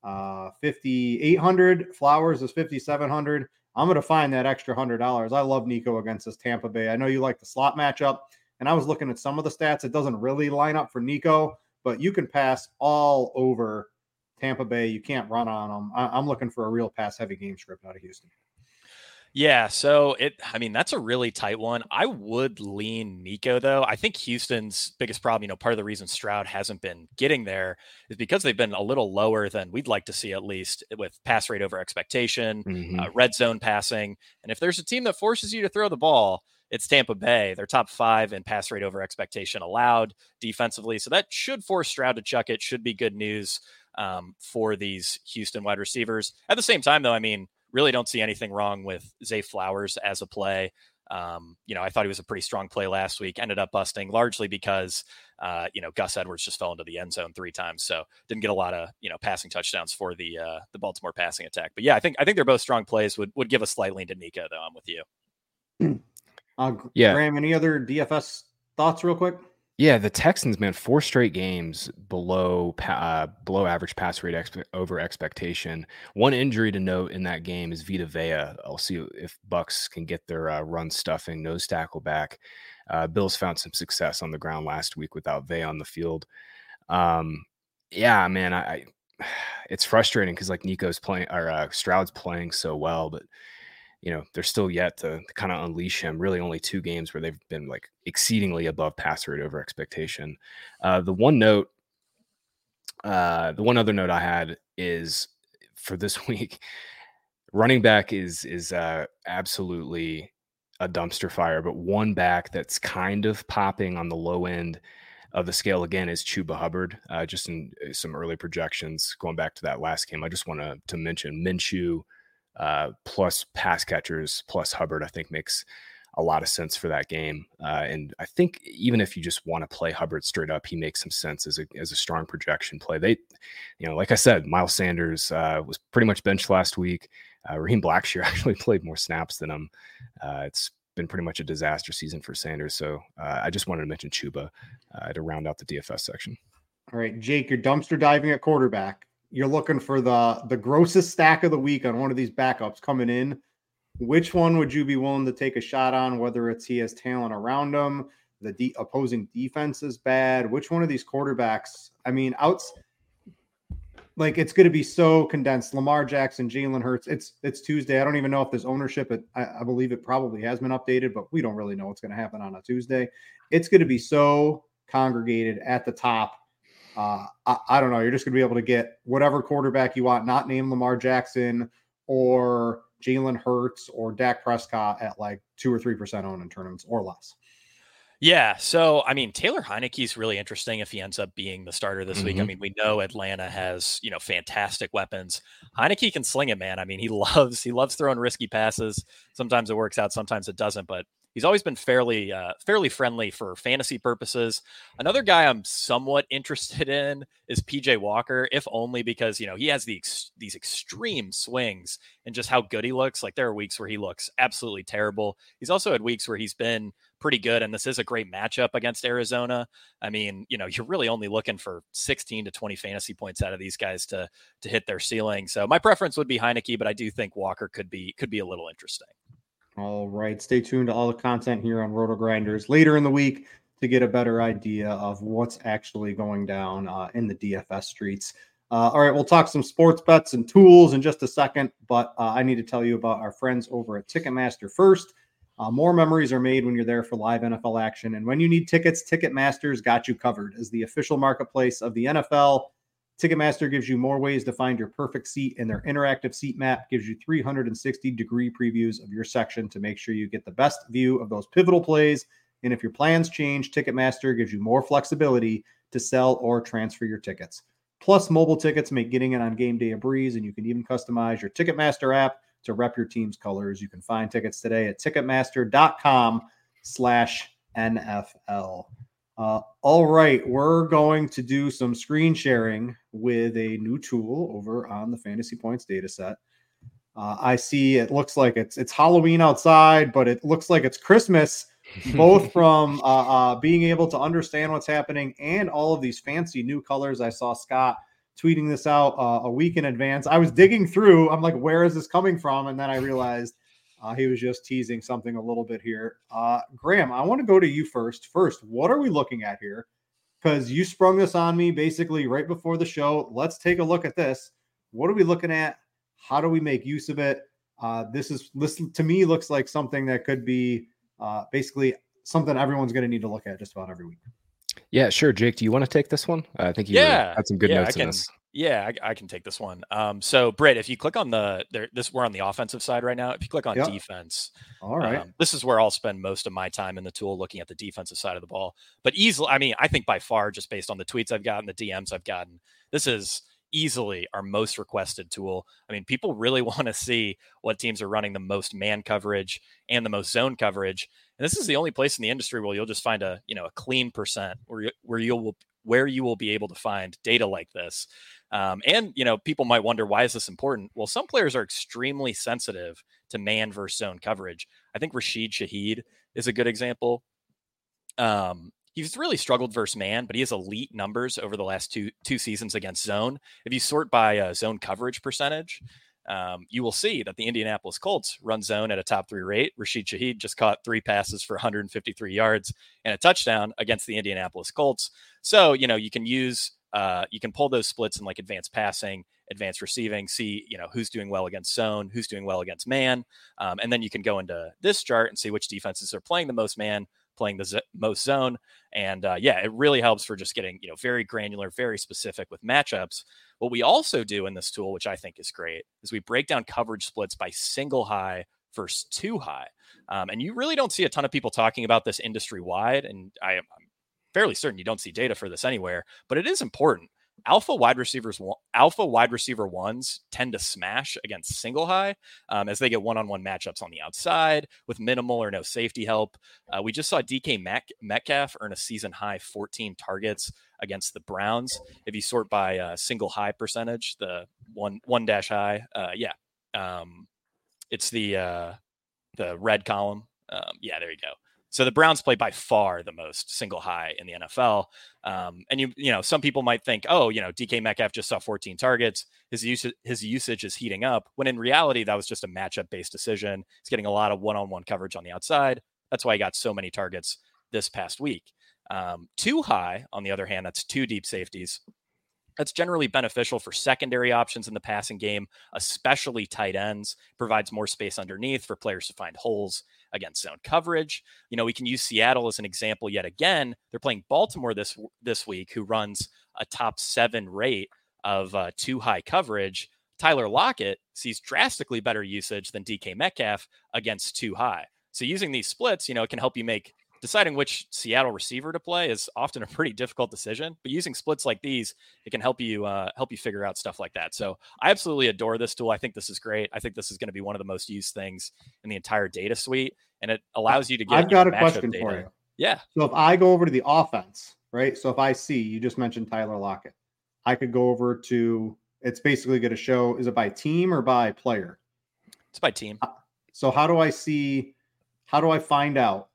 uh 5800 flowers is 5700 i'm gonna find that extra hundred dollars. I love nico against this tampa bay. I know you like the slot matchup and i was looking at some of the stats. It doesn't really line up for nico but you can pass all over tampa bay. You can't run on them I- i'm looking for a real pass heavy game script out of houston Yeah, so it I mean that's a really tight one. I would lean Nico though. I think Houston's biggest problem, you know, part of the reason Stroud hasn't been getting there is because they've been a little lower than we'd like to see at least with pass rate over expectation, Mhm. uh, red zone passing. And if there's a team that forces you to throw the ball, it's Tampa Bay. They're top 5 in pass rate over expectation allowed defensively. So that should force Stroud to chuck it. Should be good news um, for these Houston wide receivers. At the same time though, I mean, really don't see anything wrong with Zay Flowers as a play. Um, you know, I thought he was a pretty strong play last week. Ended up busting largely because uh, you know Gus Edwards just fell into the end zone three times, so didn't get a lot of you know passing touchdowns for the uh, the Baltimore passing attack. But yeah, I think I think they're both strong plays. Would would give a slight lean to Nico though. I'm with you. uh Yeah. graham any other dfs thoughts real quick Yeah, the Texans, man, four straight games below uh, below average pass rate over expectation. One injury to note in that game is Vita Vea. I'll see if Bucs can get their uh, run stuffing nose tackle back. Uh, Bills found some success on the ground last week without Vea on the field. Um, yeah, man, I, I it's frustrating because like Nico's playing or uh, Stroud's playing so well, but you know they're still yet to, to kind of unleash him. Really, only two games where they've been like exceedingly above pass rate over expectation. Uh, the one note, uh, the one other note I had is for this week, running back is is uh, absolutely a dumpster fire. But one back that's kind of popping on the low end of the scale again is Chuba Hubbard. Uh, just in uh, some early projections going back to that last game, I just want to to mention Minshew uh, plus pass catchers plus Hubbard. I think makes a lot of sense for that game. Uh, and I think even if you just want to play Hubbard straight up, he makes some sense as a as a strong projection play. They, you know, like I said, Miles Sanders uh, was pretty much benched last week. Uh, Raheem Blackshear actually played more snaps than him. Uh, it's been pretty much a disaster season for Sanders. So uh, I just wanted to mention Chuba uh, to round out the DFS section. All right, Jake, you're dumpster diving at quarterback. You're looking for the the grossest stack of the week on one of these backups coming in. Which one would you be willing to take a shot on? Whether it's he has talent around him, the de- opposing defense is bad. Which one of these quarterbacks? I mean, outs. like it's going to be so condensed. Lamar Jackson, Jalen Hurts. It's it's Tuesday. I don't even know if there's ownership. It, I, I believe it probably has been updated, but we don't really know what's going to happen on a Tuesday. It's going to be so congregated at the top. Uh, I, I don't know. You're just going to be able to get whatever quarterback you want, not name Lamar Jackson or Jalen Hurts or Dak Prescott at like two or three percent owned in tournaments or less. Yeah. So, I mean, Taylor Heinicke's really interesting if he ends up being the starter this mm-hmm. week. I mm-hmm. mean, we know Atlanta has, you know, fantastic weapons. Heinicke can sling it, man. I mean, he loves, he loves throwing risky passes. Sometimes it works out, sometimes it doesn't, but he's always been fairly, uh, fairly friendly for fantasy purposes. Another guy I'm somewhat interested in is PJ Walker, if only because, you know, he has the ex- these extreme swings and just how good he looks. Like there are weeks where he looks absolutely terrible. He's also had weeks where he's been, pretty good. And this is a great matchup against Arizona. I mean, you know, you're really only looking for 16 to 20 fantasy points out of these guys to to hit their ceiling. So my preference would be Heinicke, but I do think Walker could be could be a little interesting. All right. Stay tuned to all the content here on RotoGrinders later in the week to get a better idea of what's actually going down uh, in the DFS streets. Uh, all right, we'll talk some sports bets and tools in just a second, but uh, I need to tell you about our friends over at Ticketmaster first. Uh, more memories are made when you're there for live NFL action. And when you need tickets, Ticketmaster's got you covered. As the official marketplace of the NFL, Ticketmaster gives you more ways to find your perfect seat, and their interactive seat map gives you 360 degree previews of your section to make sure you get the best view of those pivotal plays. And if your plans change, Ticketmaster gives you more flexibility to sell or transfer your tickets. Plus, mobile tickets make getting it on game day a breeze, and you can even customize your Ticketmaster app to rep your team's colors. You can find tickets today at ticketmaster.com slash NFL. Uh, all right, we're going to do some screen sharing with a new tool over on the Fantasy Points data set. Uh, I see it looks like it's it's Halloween outside, but it looks like it's Christmas, both from uh, uh, being able to understand what's happening and all of these fancy new colors. I saw Scott tweeting this out uh, a week in advance. I was digging through. I'm like, where is this coming from? And then I realized uh, he was just teasing something a little bit here. Uh, Graham, I want to go to you first. First, what are we looking at here? Because you sprung this on me basically right before the show. Let's take a look at this. What are we looking at? How do we make use of it? Uh, this is this to me looks like something that could be uh, basically something everyone's going to need to look at just about every week. Yeah, sure. Jake, do you want to take this one? I think you yeah, had some good yeah, notes I can, this. Yeah, I, I, can take this one. Um, so Brit, if you click on the there, this, we're on the offensive side right now. If you click on yep. defense, all right, um, this is where I'll spend most of my time in the tool, looking at the defensive side of the ball. But easily, I mean, I think by far, just based on the tweets I've gotten, the DMs I've gotten, this is easily our most requested tool. I mean, people really want to see what teams are running the most man coverage and the most zone coverage. And this is the only place in the industry where you'll just find a you know a clean percent where you, where you will where you will be able to find data like this. Um, and you know, people might wonder why is this important? Well, some players are extremely sensitive to man versus zone coverage. I think Rashid Shaheed is a good example. Um, he's really struggled versus man, but he has elite numbers over the last two two seasons against zone. If you sort by uh, zone coverage percentage, um, you will see that the Indianapolis Colts run zone at a top three rate. Rashid Shaheed just caught three passes for 153 yards and a touchdown against the Indianapolis Colts. So, you know, you can use, uh, you can pull those splits in like advanced passing, advanced receiving, see, you know, who's doing well against zone, who's doing well against man. Um, and then you can go into this chart and see which defenses are playing the most man, playing the z- most zone. And uh, yeah, it really helps for just getting, you know, very granular, very specific with matchups. What we also do in this tool, which I think is great, is we break down coverage splits by single high versus two high. Um, and you really don't see a ton of people talking about this industry wide. And I, am fairly certain you don't see data for this anywhere, but it is important alpha wide receivers alpha wide receiver ones tend to smash against single high um, as they get one-on-one matchups on the outside with minimal or no safety help. Uh, we just saw dk metcalf earn a season high 14 targets against the browns. If you sort by uh, single high percentage the one one dash high uh, yeah um, it's the uh, the red column. Um, yeah there you go so the Browns play by far the most single high in the NFL. Um, and you you know some people might think, oh, you know, DK Metcalf just saw 14 targets. His usage his usage is heating up. When in reality, that was just a matchup based decision. He's getting a lot of one on one coverage on the outside. That's why he got so many targets this past week. Um, too high, on the other hand, that's two deep safeties. That's generally beneficial for secondary options in the passing game, especially tight ends. Provides more space underneath for players to find holes against zone coverage. You know, we can use Seattle as an example yet again. They're playing Baltimore this this week, who runs a top seven rate of uh, two high coverage. Tyler Lockett sees drastically better usage than DK Metcalf against too high. So using these splits, you know, it can help you make deciding which Seattle receiver to play is often a pretty difficult decision. But using splits like these, it can help you uh, help you figure out stuff like that. So I absolutely adore this tool. I think this is great. I think this is going to be one of the most used things in the entire data suite, and it allows you to get. I've got a question data. for you. Yeah. So if I go over to the offense, right? So if I see you just mentioned Tyler Lockett, I could go over to. It's basically going to show. Is it by team or by player? It's by team. So how do I see? How do I find out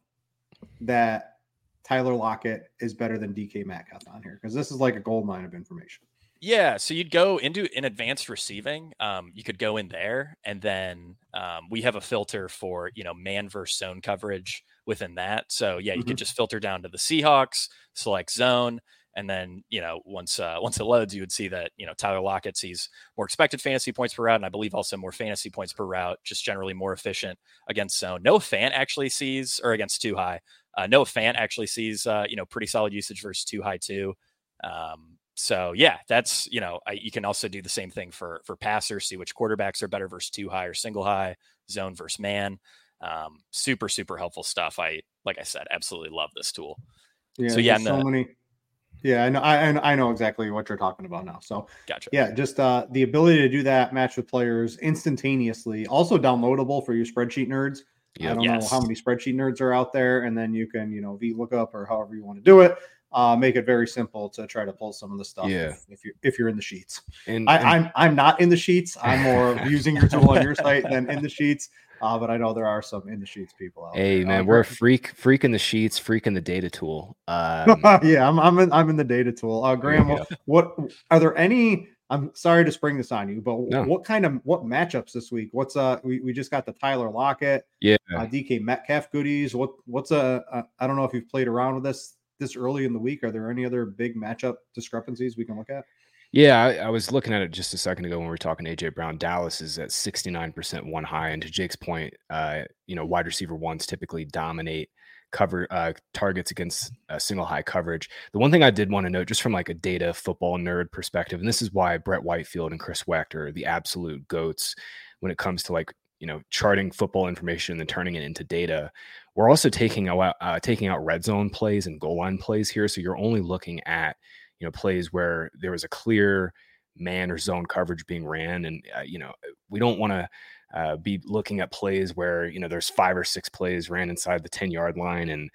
that Tyler Lockett is better than DK Metcalf on here because this is like a gold mine of information. Yeah, so you'd go into in advanced receiving. Um, you could go in there, and then um, we have a filter for you know man versus zone coverage within that. So yeah, you mm-hmm. could just filter down to the Seahawks, select zone, and then, you know, once uh, once it loads, you would see that, you know, Tyler Lockett sees more expected fantasy points per route, and I believe also more fantasy points per route, just generally more efficient against zone. Noah Fant actually sees, or against two high. Uh, Noah Fant actually sees, uh, you know, pretty solid usage versus two high too. Um, so yeah, that's you know, I, you can also do the same thing for for passers, see which quarterbacks are better versus two high or single high, zone versus man. Um, super super helpful stuff. I like I said, absolutely love this tool. Yeah, so yeah, so many yeah, I know. I, I know exactly what you're talking about now. So, gotcha. Yeah, just uh, the ability to do that match with players instantaneously. Also downloadable for your spreadsheet nerds. Yep. I don't yes. know how many spreadsheet nerds are out there, and then you can, you know, VLOOKUP or however you want to do it. Uh, make it very simple to try to pull some of the stuff. Yeah. If, you're if you're in the sheets, and, I, am I'm, I'm not in the sheets. I'm more using your tool on your site than in the sheets. Uh, but I know there are some in the sheets people out hey, there. man, uh, we're a freak, freak in the sheets, freak in the data tool. Um, yeah, I'm, I'm in, I'm in the data tool. Uh, Graham, what, what are there any? I'm sorry to spring this on you, but no. what kind of what matchups this week? What's uh we, we just got the Tyler Lockett, yeah, uh, DK Metcalf goodies. What what's a uh, I don't know if you've played around with this this early in the week. Are there any other big matchup discrepancies we can look at? Yeah, I, I, was looking at it just a second ago when we were talking to AJ Brown. Dallas is at 69% one high. And to Jake's point, uh, you know, wide receiver ones typically dominate cover uh, targets against single high coverage. The one thing I did want to note, just from like a data football nerd perspective, and this is why Brett Whitefield and Chris Wecht are the absolute goats when it comes to like you know charting football information and then turning it into data. We're also taking out uh, taking out red zone plays and goal line plays here, so you're only looking at you know plays where there was a clear man or zone coverage being ran and uh, you know we don't want to uh, be looking at plays where you know there's five or six plays ran inside the 10 yard line and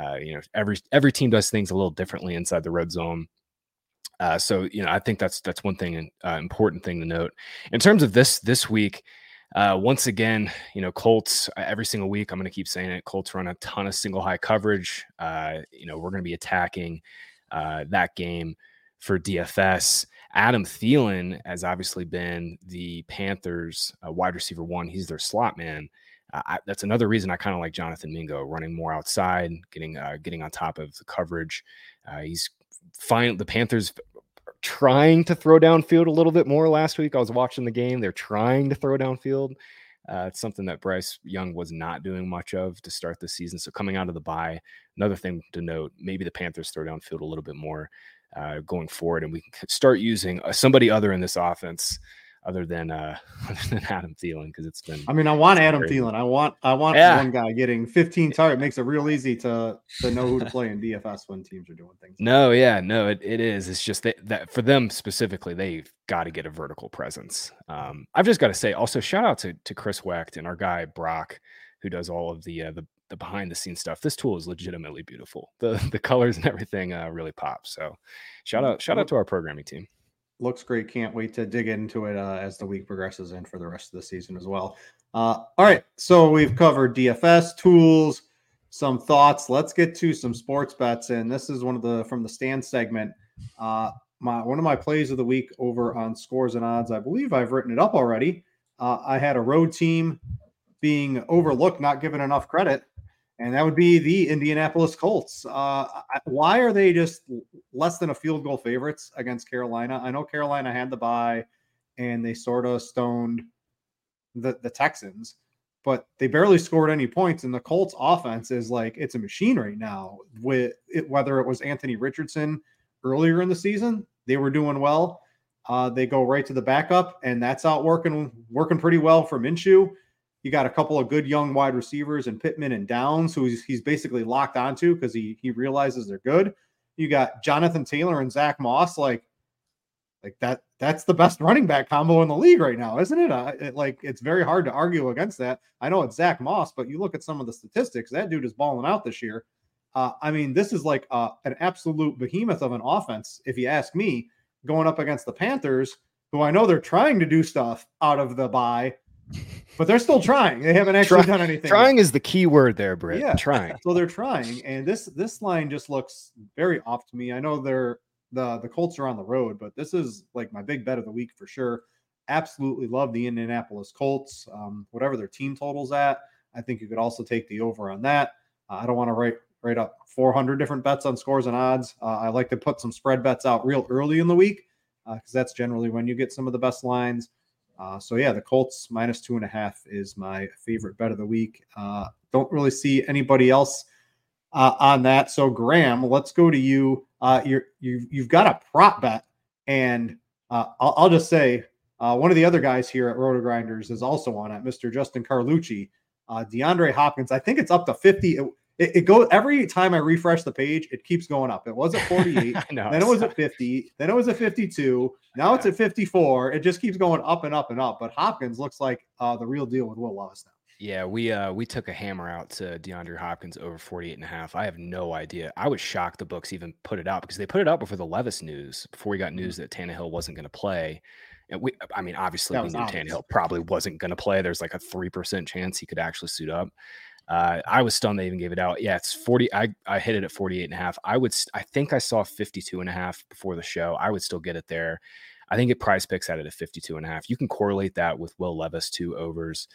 uh, you know every every team does things a little differently inside the red zone uh, so you know i think that's that's one thing uh, important thing to note in terms of this this week uh, once again, you know, Colts every single week. I'm going to keep saying it. Colts run a ton of single high coverage. Uh, you know, we're going to be attacking uh, that game for DFS. Adam Thielen has obviously been the Panthers' uh, wide receiver one. He's their slot man. Uh, I, that's another reason I kind of like Jonathan Mingo running more outside, getting uh, getting on top of the coverage. Uh, he's fine. The Panthers trying to throw downfield a little bit more last week. I was watching the game. They're trying to throw downfield. Uh, it's something that Bryce Young was not doing much of to start the season. So coming out of the bye, another thing to note: maybe the Panthers throw downfield a little bit more uh, going forward, and we can start using uh, somebody other in this offense other than uh other than Adam Thielen because it's been. I mean, I want Adam crazy. Thielen. I want I want yeah. one guy getting 15 target makes it real easy to to know who to play in DFS when teams are doing things. No, yeah, no, it, it is. It's just that, that for them specifically, they've got to get a vertical presence. Um, I've just got to say, also shout out to to Chris Wecht and our guy Brock, who does all of the uh, the the behind the scenes stuff. This tool is legitimately beautiful. The the colors and everything uh, really pop. So shout out shout out to our programming team looks great. Can't wait to dig into it uh, as the week progresses and for the rest of the season as well. Uh, all right, so we've covered DFS tools, some thoughts. Let's get to some sports bets, and this is one of the from the stand segment. Uh, my one of my plays of the week over on Scores and Odds. I believe I've written it up already. Uh, I had a road team being overlooked, not given enough credit, and that would be the Indianapolis Colts. Uh, why are they just less than a field goal favorites against Carolina. I know Carolina had the bye and they sort of stoned the, the Texans, but they barely scored any points. And the Colts offense is like it's a machine right now. With it, whether it was Anthony Richardson earlier in the season, they were doing well. Uh, they go right to the backup, and that's out working working pretty well for Minshew. You got a couple of good young wide receivers and Pittman and Downs, who he's, he's basically locked onto because he he realizes they're good. You got Jonathan Taylor and Zach Moss, like like that. That's the best running back combo in the league right now, isn't it? It like it's very hard to argue against that. I know it's Zach Moss, but you look at some of the statistics. That dude is balling out this year. Uh, I mean, this is like an absolute behemoth of an offense, if you ask me, going up against the Panthers, who I know they're trying to do stuff out of the bye, but they're still trying. They haven't actually Try, done anything. Trying yet. is the key word there, Brit. Yeah, trying. So they're trying, and this this line just looks very off to me. I know they're the the Colts are on the road, but this is like my big bet of the week for sure. Absolutely love the Indianapolis Colts. Um, whatever their team totals at, I think you could also take the over on that. Uh, I don't want to write write up 400 different bets on scores and odds. Uh, I like to put some spread bets out real early in the week because uh, that's generally when you get some of the best lines. Uh, so yeah, the Colts minus two and a half is my favorite bet of the week. Uh, don't really see anybody else uh, on that. So Graham, let's go to you. Uh, you you've got a prop bet, and uh, I'll, I'll, just say uh, one of the other guys here at RotoGrinders is also on it, Mr. Justin Carlucci. DeAndre Hopkins, I think it's up to 50. It, it, it goes every time I refresh the page, it keeps going up. It was at 48, know, then it was at 50, then it was at 52, now it's at 54. It just keeps going up and up and up. But Hopkins looks like uh, the real deal with Will Levis now. Yeah, we uh we took a hammer out to DeAndre Hopkins over 48 and a half. I have no idea. I was shocked the books even put it out because they put it out before the Levis news, before we got news mm-hmm. that Tannehill wasn't going to play. And we I mean, obviously we knew obvious. Tannehill probably wasn't going to play. There's like a 3% chance he could actually suit up. Uh, I was stunned they even gave it out. Yeah, it's 40. I, I hit it at 48 and a half. I would, I think I saw 52 and a half before the show. I would still get it there. I think it PrizePicks at it at 52 and a half. You can correlate that with Will Levis two overs.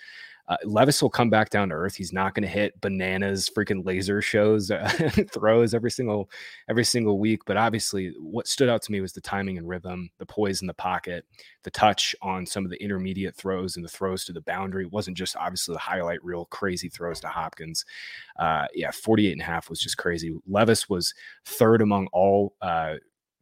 Uh, Levis will come back down to earth. He's not going to hit bananas, freaking laser shows, uh, throws every single every single week. But obviously, what stood out to me was the timing and rhythm, the poise in the pocket, the touch on some of the intermediate throws and the throws to the boundary. It wasn't just obviously the highlight reel crazy throws to Hopkins. Uh, yeah, 48 and a half was just crazy. Levis was third among all uh,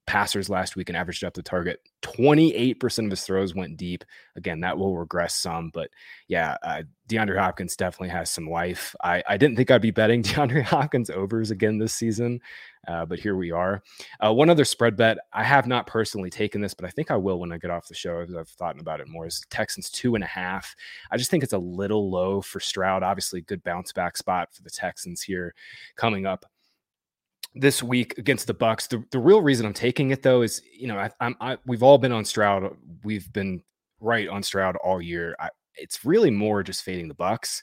passers last week and averaged up the target. 28% of his throws went deep. Again, that will regress some, but yeah, uh, DeAndre Hopkins definitely has some life. I, I didn't think I'd be betting DeAndre Hopkins overs again this season, uh, but here we are. Uh, one other spread bet. I have not personally taken this, but I think I will when I get off the show I've thought about it more. Is Texans two and a half. I just think it's a little low for Stroud. Obviously, good bounce back spot for the Texans here coming up this week against the Bucs. The, the real reason I'm taking it though is, you know, I, I'm I, we've all been on Stroud. We've been right on Stroud all year. I, it's really more just fading the Bucs.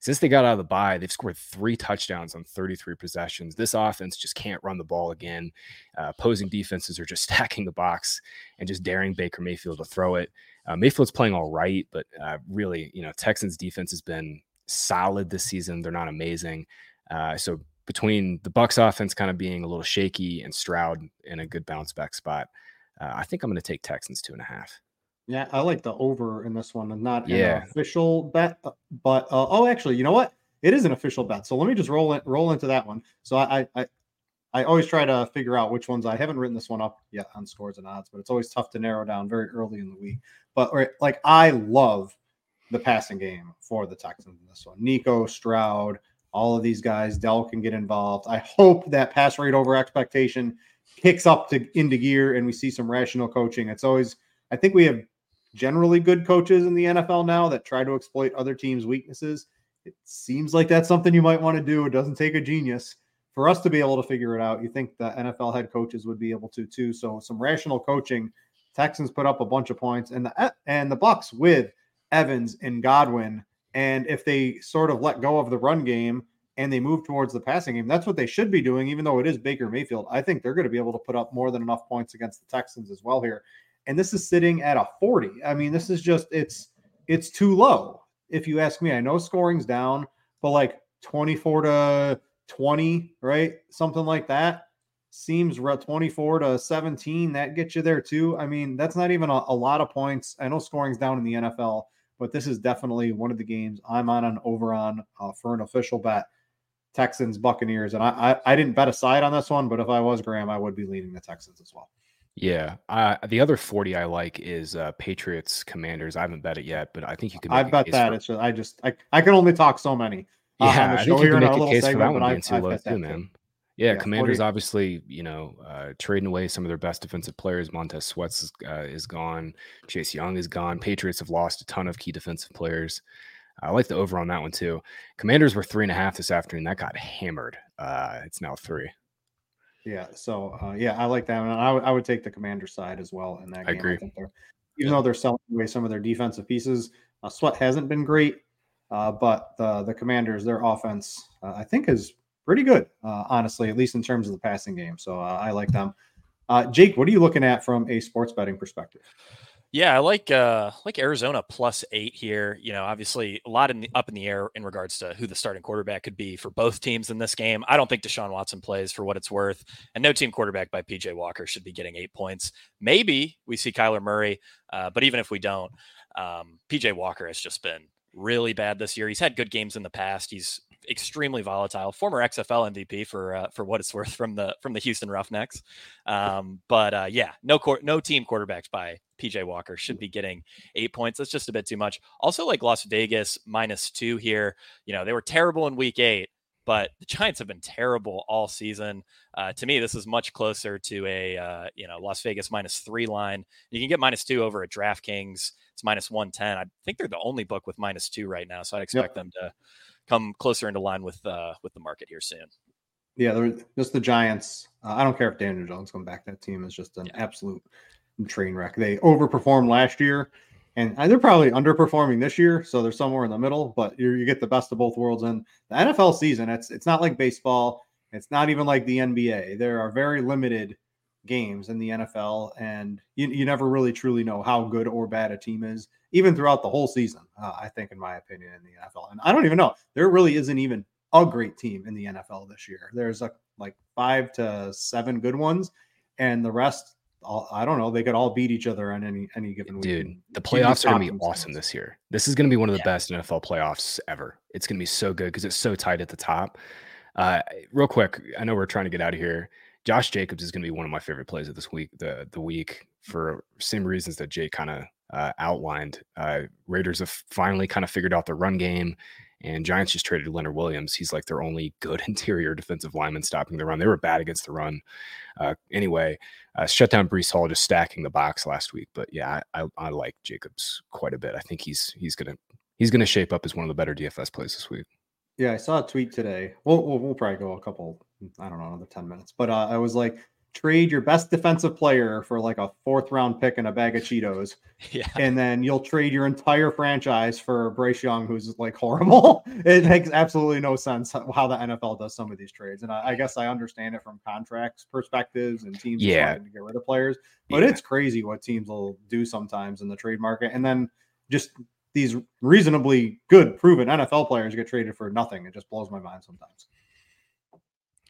Since they got out of the bye, they've scored three touchdowns on 33 possessions. This offense just can't run the ball again. Uh, opposing defenses are just stacking the box and just daring Baker Mayfield to throw it. Uh, Mayfield's playing all right, but uh, really, you know, Texans defense has been solid this season. They're not amazing. Uh, so between the Bucs offense kind of being a little shaky and Stroud in a good bounce back spot, uh, I think I'm going to take Texans two and a half. Yeah, I like the over in this one, and not yeah. an official bet. Uh, but uh, oh, actually, you know what? It is an official bet. So let me just roll it, roll into that one. So I, I, I always try to figure out which ones I haven't written this one up yet on scores and odds, but it's always tough to narrow down very early in the week. But like I love the passing game for the Texans in this one. Nico Stroud, all of these guys. Dell can get involved. I hope that pass rate over expectation kicks up to into gear and we see some rational coaching. It's always, I think we have generally good coaches in the NFL now that try to exploit other teams' weaknesses. It seems like that's something you might want to do. It doesn't take a genius for us to be able to figure it out. You think the NFL head coaches would be able to too. So some rational coaching. Texans put up a bunch of points, and the and the Bucs with Evans and Godwin and if they sort of let go of the run game and they move towards the passing game, that's what they should be doing, even though it is Baker Mayfield. I think they're going to be able to put up more than enough points against the Texans as well here. And this is sitting at a 40. I mean, this is just it's it's too low, if you ask me. I know scoring's down, but like 24 to 20, right? Something like that seems 24 to 17. That gets you there too. I mean, that's not even a, a lot of points. I know scoring's down in the NFL, but this is definitely one of the games I'm on an over on uh, for an official bet. Texans Buccaneers, and I, I I didn't bet a side on this one, but if I was Graham, I would be leaning the Texans as well. Yeah. Uh, the other 40 I like is uh, Patriots Commanders. I haven't bet it yet, but I think you can. I've bet that. For... It's just, I just I, I can only talk so many. Uh, yeah, I think you can make a case segment, for that one being too low too, man. Yeah, yeah, Commanders 40. obviously, you know, uh, trading away some of their best defensive players. Montez Sweats is, uh, is gone. Chase Young is gone. Patriots have lost a ton of key defensive players. I like the over on that one too. Commanders were three and a half this afternoon. That got hammered. Uh, it's now three. Yeah. So uh, yeah, I like that one. I, w- I would take the commander side as well in that game. I agree. I even yeah. though they're selling away some of their defensive pieces, uh, Sweat hasn't been great. Uh, but the the Commanders, their offense, uh, I think, is pretty good, uh, honestly, at least in terms of the passing game. So uh, I like them. Jake, what are you looking at from a sports betting perspective? Yeah, I like uh like Arizona plus eight here. You know, obviously a lot in the, up in the air in regards to who the starting quarterback could be for both teams in this game. I don't think Deshaun Watson plays for what it's worth, and no team quarterback by PJ Walker should be getting eight points. Maybe we see Kyler Murray, uh, but even if we don't, um, PJ Walker has just been really bad this year. He's had good games in the past. He's extremely volatile. Former XFL MVP for uh, for what it's worth from the from the Houston Roughnecks. Um, but uh, yeah, no cor- no team quarterbacks by PJ Walker should be getting eight points. That's just a bit too much. Also, like Las Vegas minus two here. You know they were terrible in Week Eight. But the Giants have been terrible all season. Uh, to me, this is much closer to a uh, you know Las Vegas minus three line. You can get minus two over at DraftKings. It's minus one ten. I think they're the only book with minus two right now, so I'd expect yep. them to come closer into line with uh, with the market here soon. Yeah, they're just the Giants. Uh, I don't care if Daniel Jones come back. That team is just an yeah. absolute train wreck. They overperformed last year, and they're probably underperforming this year. So they're somewhere in the middle. But you get the best of both worlds. And the NFL season, it's it's not like baseball. It's not even like the NBA. There are very limited games in the NFL, and you, you never really truly know how good or bad a team is, even throughout the whole season. Uh, I think, in my opinion, in the NFL, and I don't even know there really isn't even a great team in the NFL this year. There's a, like five to seven good ones, and the rest, all, I don't know. They could all beat each other on any any given week. Dude, the playoffs are gonna be awesome this year. This is gonna be one of the yeah. best NFL playoffs ever. It's gonna be so good because it's so tight at the top. Uh, real quick, I know we're trying to get out of here. Josh Jacobs is going to be one of my favorite plays of this week, the the week for same reasons that Jay kind of uh, outlined. Uh, Raiders have finally kind of figured out the run game, and Giants just traded Leonard Williams. He's like their only good interior defensive lineman stopping the run. They were bad against the run. Uh, anyway, uh, shut down Breece Hall just stacking the box last week. But yeah, I, I, I like Jacobs quite a bit. I think he's he's gonna he's gonna shape up as one of the better DFS plays this week. Yeah, I saw a tweet today. We'll, we'll, we'll probably go a couple, I don't know, another 10 minutes. But uh, I was like, trade your best defensive player for like a fourth round pick and a bag of Cheetos. Yeah. And then you'll trade your entire franchise for Bryce Young, who's like horrible. it makes absolutely no sense how the NFL does some of these trades. And I, I guess I understand it from contracts perspectives and teams yeah. trying to get rid of players. But yeah. it's crazy what teams will do sometimes in the trade market. And then just these reasonably good, proven NFL players get traded for nothing. It just blows my mind sometimes.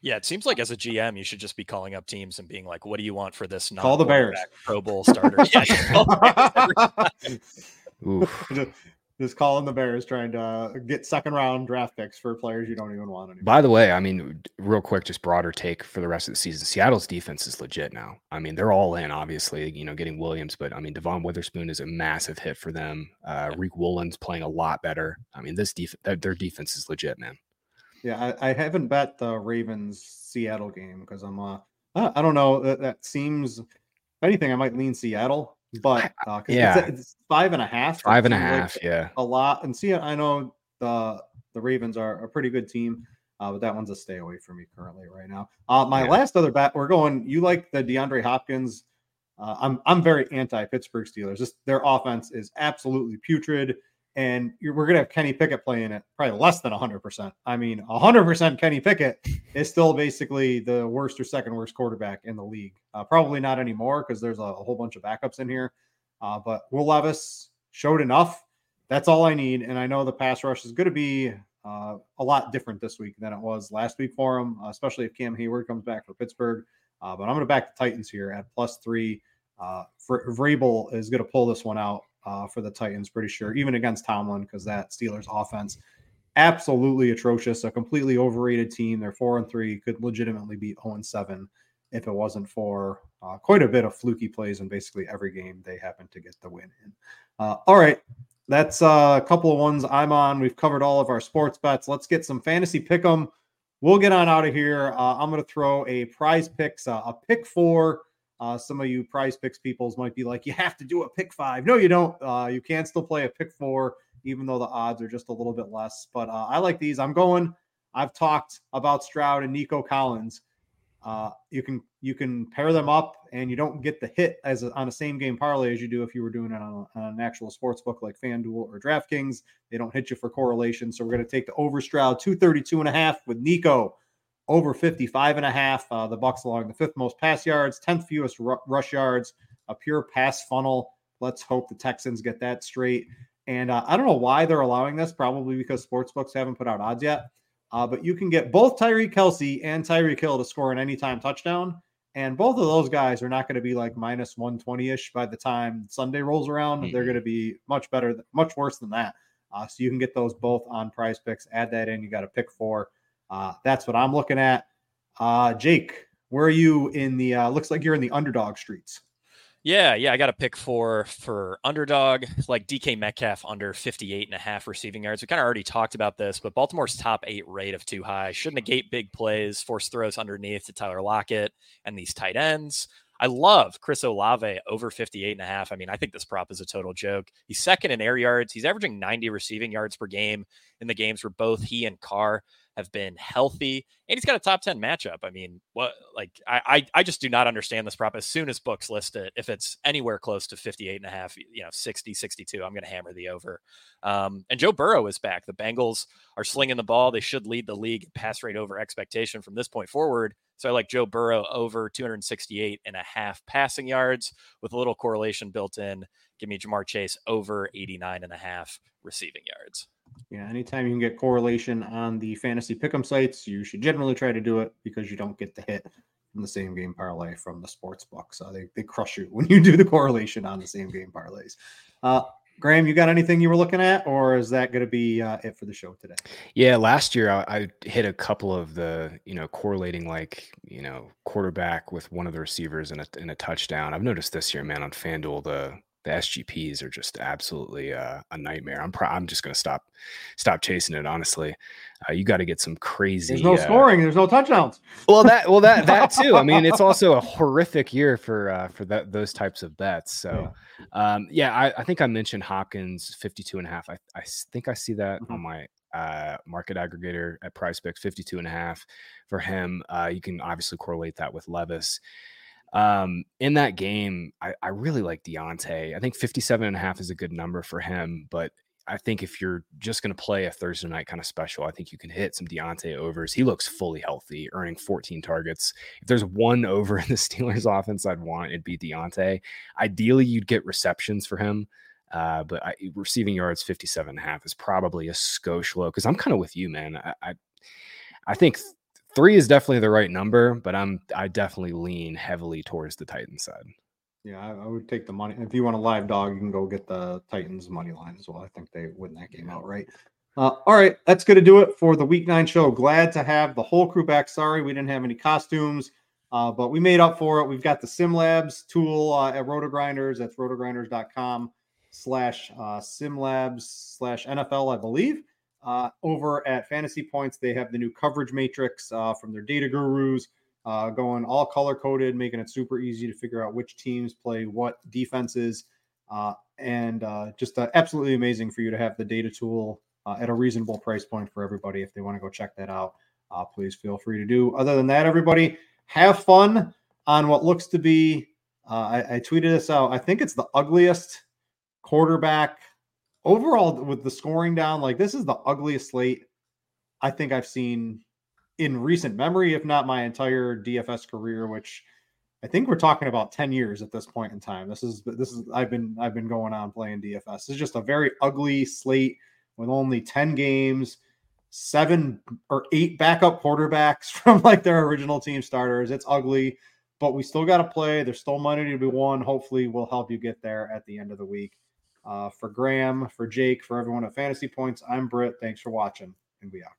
Yeah, it seems like as a GM, you should just be calling up teams and being like, "What do you want for this?" Call the Bears, Pro Bowl starter. yeah, just calling the Bears, trying to get second round draft picks for players you don't even want anymore. By the way, I mean, real quick, just broader take for the rest of the season. Seattle's defense is legit now. I mean, they're all in, obviously, you know, getting Williams, but I mean, Devon Witherspoon is a massive hit for them. Uh, yeah. Riq Woolen's playing a lot better. I mean, this defense, their defense is legit, man. Yeah, I, I haven't bet the Ravens Seattle game because I'm, uh, I don't know. That, that seems, if anything, I might lean Seattle but uh, yeah, it's, it's, five and a half. Five and a half, like yeah, a lot. And see, I know the the Ravens are a pretty good team, uh, but that one's a stay away for me currently right now. Uh, my yeah. last other bet, we're going. You like the DeAndre Hopkins? Uh, I'm I'm very anti Pittsburgh Steelers. Just their offense is absolutely putrid and we're going to have Kenny Pickett playing it probably less than 100%. I mean, 100% Kenny Pickett is still basically the worst or second worst quarterback in the league. Uh, probably not anymore because there's a, a, whole bunch of backups in here. Uh, but Will Levis showed enough. That's all I need. And I know the pass rush is going to be uh, a lot different this week than it was last week for him, especially if Cam Heyward comes back for Pittsburgh. Uh, but I'm going to back the Titans here at plus three. Uh, Vrabel is going to pull this one out uh, for the Titans, pretty sure, even against Tomlin, because that Steelers offense absolutely atrocious, a completely overrated team. They're four and three, could legitimately be 0 and seven if it wasn't for uh, quite a bit of fluky plays in basically every game they happen to get the win in. Uh, all right, that's uh, a couple of ones I'm on. We've covered all of our sports bets. Let's get some fantasy pick 'em. We'll get on out of here. Uh, I'm going to throw a PrizePicks, uh, a pick four. Uh, some of you PrizePicks peoples might be like, you have to do a pick five. No, you don't. Uh, you can still play a pick four, even though the odds are just a little bit less. But uh, I like these. I'm going. I've talked about Stroud and Nico Collins. Uh, you can you can pair them up, and you don't get the hit as a, on a same game parlay as you do if you were doing it on, a, on an actual sports book like FanDuel or DraftKings. They don't hit you for correlation, so we're going to take the over Stroud 232 and a half with Nico over 55 and a half. Uh, the Bucs along the fifth most pass yards, 10th fewest r- rush yards, a pure pass funnel. Let's hope the Texans get that straight. And uh, I don't know why they're allowing this. Probably because sports books haven't put out odds yet. Uh, but you can get both Tyree Kelce and Tyreek Hill to score an anytime touchdown. And both of those guys are not going to be like minus 120 ish by the time Sunday rolls around. Mm-hmm. They're going to be much better, much worse than that. Uh, so you can get those both on PrizePicks. Add that in. You got to pick four. Uh, that's what I'm looking at. Uh, Jake, where are you in the, uh, looks like you're in the underdog streets. Yeah, yeah, I got a pick for for underdog, like DK Metcalf under 58 and a half receiving yards. We kind of already talked about this, but Baltimore's top eight rate of too high Shouldn't negate big plays, force throws underneath to Tyler Lockett and these tight ends. I love Chris Olave over 58 and a half. I mean, I think this prop is a total joke. He's second in air yards. He's averaging 90 receiving yards per game in the games where both he and Carr have been healthy, and he's got a top 10 matchup. I mean, what like I, I I just do not understand this prop. As soon as books list it, if it's anywhere close to 58 and a half, you know, 60, 62, I'm gonna hammer the over. Um, and Joe Burrow is back. The Bengals are slinging the ball. They should lead the league pass rate over expectation from this point forward. So I like Joe Burrow over 268 and a half passing yards with a little correlation built in. Give me Ja'Marr Chase over 89 and a half receiving yards. Yeah, anytime you can get correlation on the fantasy pick'em sites, you should generally try to do it because you don't get the hit from the same game parlay from the sports book. So they, they crush you when you do the correlation on the same game parlays. Uh, Graham, you got anything you were looking at, or is that going to be uh, it for the show today? Yeah, last year I, I, hit a couple of the you know correlating like you know quarterback with one of the receivers in a in a touchdown. I've noticed this year, man, on FanDuel the the SGPs are just absolutely uh, a nightmare. I'm pro- I'm just gonna stop stop chasing it. Honestly, uh, you got to get some crazy. There's no uh, scoring. There's no touchdowns. Well, that well that that too. I mean, it's also a horrific year for uh, for that those types of bets. So, yeah, um, yeah I, I, think I mentioned Hopkins 52 and a half. I, I think I see that mm-hmm. on my uh, market aggregator at PrizePicks 52 and a half for him. Uh, you can obviously correlate that with Levis. Um, in that game, I, I really like Diontae. I think 57 and a half is a good number for him, but I think if you're just going to play a Thursday night kind of special, I think you can hit some Diontae overs. He looks fully healthy, earning 14 targets. If there's one over in the Steelers offense I'd want, it'd be Diontae. Ideally, you'd get receptions for him. Uh, but I, receiving yards 57 and a half is probably a skosh low because I'm kind of with you, man. I, I, I think three is definitely the right number, but I'm I definitely lean heavily towards the Titans side. Yeah, I, I, would take the money. If you want a live dog, you can go get the Titans money line as well. I think they win that game outright. Uh, all right, that's going to do it for the week nine show. Glad to have the whole crew back. Sorry we didn't have any costumes, uh, but we made up for it. We've got the SimLabs tool uh, at RotoGrinders. That's rotogrinders.com slash uh, SimLabs slash NFL, I believe. Uh, over at Fantasy Points, they have the new coverage matrix uh, from their data gurus uh, going all color coded, making it super easy to figure out which teams play what defenses. Uh, and uh, just uh, absolutely amazing for you to have the data tool at a reasonable price point for everybody. If they want to go check that out, please feel free to do. Other than that, everybody, have fun on what looks to be. I, I tweeted this out. I think it's the ugliest quarterback overall with the scoring down, like this is the ugliest slate I think I've seen in recent memory, if not my entire DFS career, which I think we're talking about 10 years at this point in time. This is this is I've been I've been going on playing DFS. It's just a very ugly slate with only 10 games, seven or eight backup quarterbacks from like their original team starters. It's ugly. but we still got to play. There's still money to be won. Hopefully, we'll help you get there at the end of the week. Uh, for Graham, for Jake, for everyone at Fantasy Points, I'm Brit. Thanks for watching, and we out.